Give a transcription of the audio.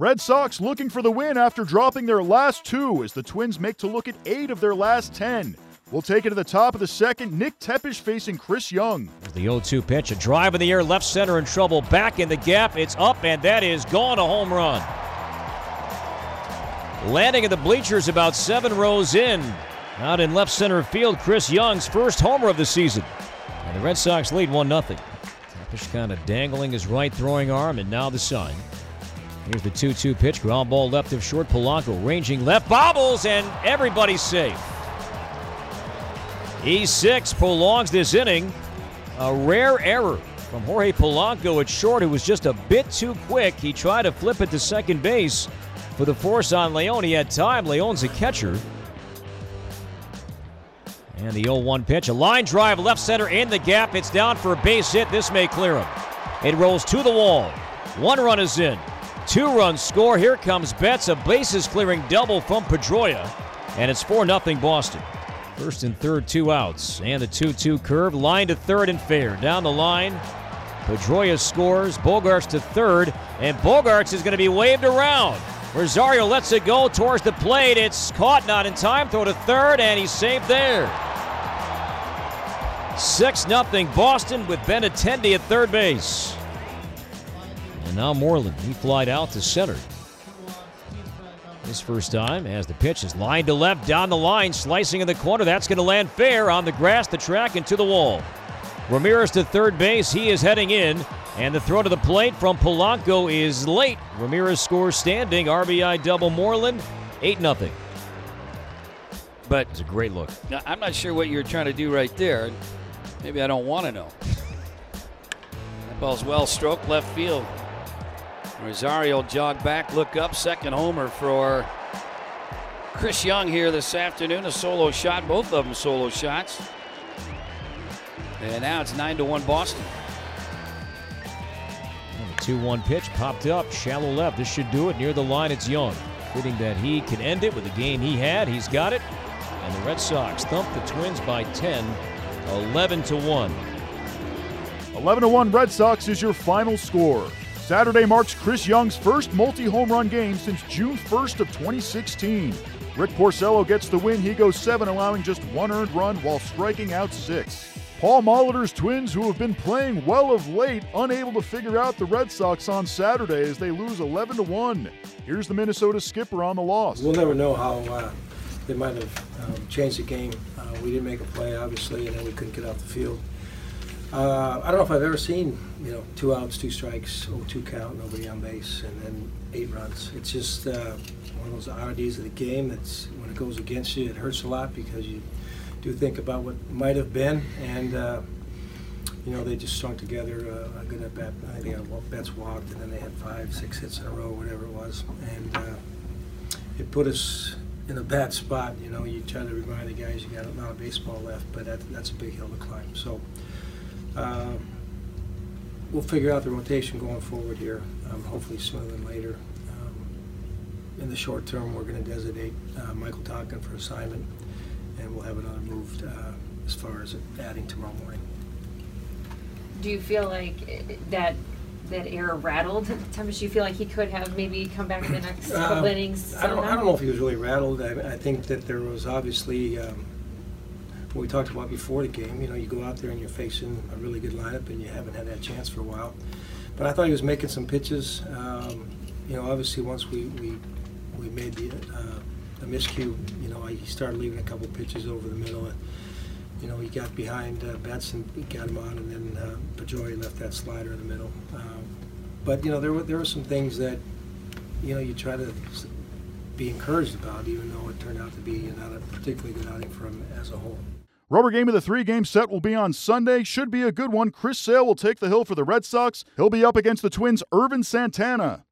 Red Sox looking for the win after dropping their last two as the Twins make to look at eight of their last 10. We'll take it to the top of the second. Nick Tepesch facing Chris Young. The 0 2 pitch, a drive in the air, left center in trouble, back in the gap. It's up, and that is gone a home run. Landing in the bleachers about seven rows in. Out in left center field, Chris Young's first homer of the season. And the Red Sox lead 1 0. Tepesch kind of dangling his right throwing arm, and now the sign. Here's the 2 2 pitch. Ground ball left of short. Polanco ranging left. Bobbles, and everybody's safe. E6 prolongs this inning. A rare error from Jorge Polanco at short, who was just a bit too quick. He tried to flip it to second base for the force on Leon. He had time. Leon's a catcher. And the 0 1 pitch. A line drive left center in the gap. It's down for a base hit. This may clear him. It rolls to the wall. One run is in. Two runs score. Here comes Betts. A bases clearing double from Pedroia. And it's 4 0 Boston. First and third, two outs. And the 2 2 curve. Line to third and fair. Down the line. Pedroia scores. Bogaerts to third. And Bogaerts is going to be waved around. Rosario lets it go towards the plate. It's caught, not in time. Throw to third, and he's saved there. 6 0 Boston with Benintendi at third base. And now Moreland. He flied out to center. His first time as the pitch is lined to left, down the line, slicing in the corner. That's going to land fair on the grass, the track, and to the wall. Ramirez to third base. He is heading in. And the throw to the plate from Polanco is late. Ramirez scores standing. RBI double Moreland. 8 0. But It's a great look. I'm not sure what you're trying to do right there. Maybe I don't want to know. that ball's well stroked left field. Rosario jog back, look up, second homer for Chris Young here this afternoon. A solo shot, both of them solo shots. And now it's 9 to 1 Boston. 2 1 pitch popped up, shallow left. This should do it. Near the line, it's Young. Fitting that he can end it with the game he had. He's got it. And the Red Sox thump the Twins by 10, 11 to 1. 11 to 1 Red Sox is your final score. Saturday marks Chris Young's first multi home run game since June 1st of 2016. Rick Porcello gets the win. He goes seven, allowing just one earned run while striking out six. Paul Molitor's Twins, who have been playing well of late, unable to figure out the Red Sox on Saturday as they lose 11 to 1. Here's the Minnesota skipper on the loss. We'll never know how uh, they might have um, changed the game. Uh, we didn't make a play, obviously, and then we couldn't get off the field. Uh, I don't know if I've ever seen, you know, two outs, two strikes, oh, two count, nobody on base, and then eight runs. It's just uh, one of those oddities of the game. That's when it goes against you, it hurts a lot because you do think about what might have been, and uh, you know they just strung together uh, a good at bat. I think Betts walked, and then they had five, six hits in a row, whatever it was, and uh, it put us in a bad spot. You know, you try to remind the guys you got a lot of baseball left, but that, that's a big hill to climb. So. Uh, we'll figure out the rotation going forward here, um, hopefully sooner than later. Um, in the short term, we're going to designate uh, Michael Tonkin for assignment, and we'll have another move uh, as far as adding tomorrow morning. Do you feel like eh, that that error rattled Tepesch? Do you feel like he could have maybe come back in the next couple Um, innings? I don't, I don't know if he was really rattled. I, I think that there was obviously um, what we talked about before the game. You know, you go out there and you're facing a really good lineup, and you haven't had that chance for a while. But I thought he was making some pitches. Um, you know, obviously once we we, we made the uh, the miscue, you know, he started leaving a couple pitches over the middle. And, you know, he got behind uh, he got him on, and then uh, left that slider in the middle. Um, but you know, there were there were some things that you know you try to be encouraged about, even though it turned out to be not a particularly good outing for him as a whole. Rubber game of the three game set will be on Sunday. Should be a good one. Chris Sale will take the hill for the Red Sox. He'll be up against the Twins' Ervin Santana.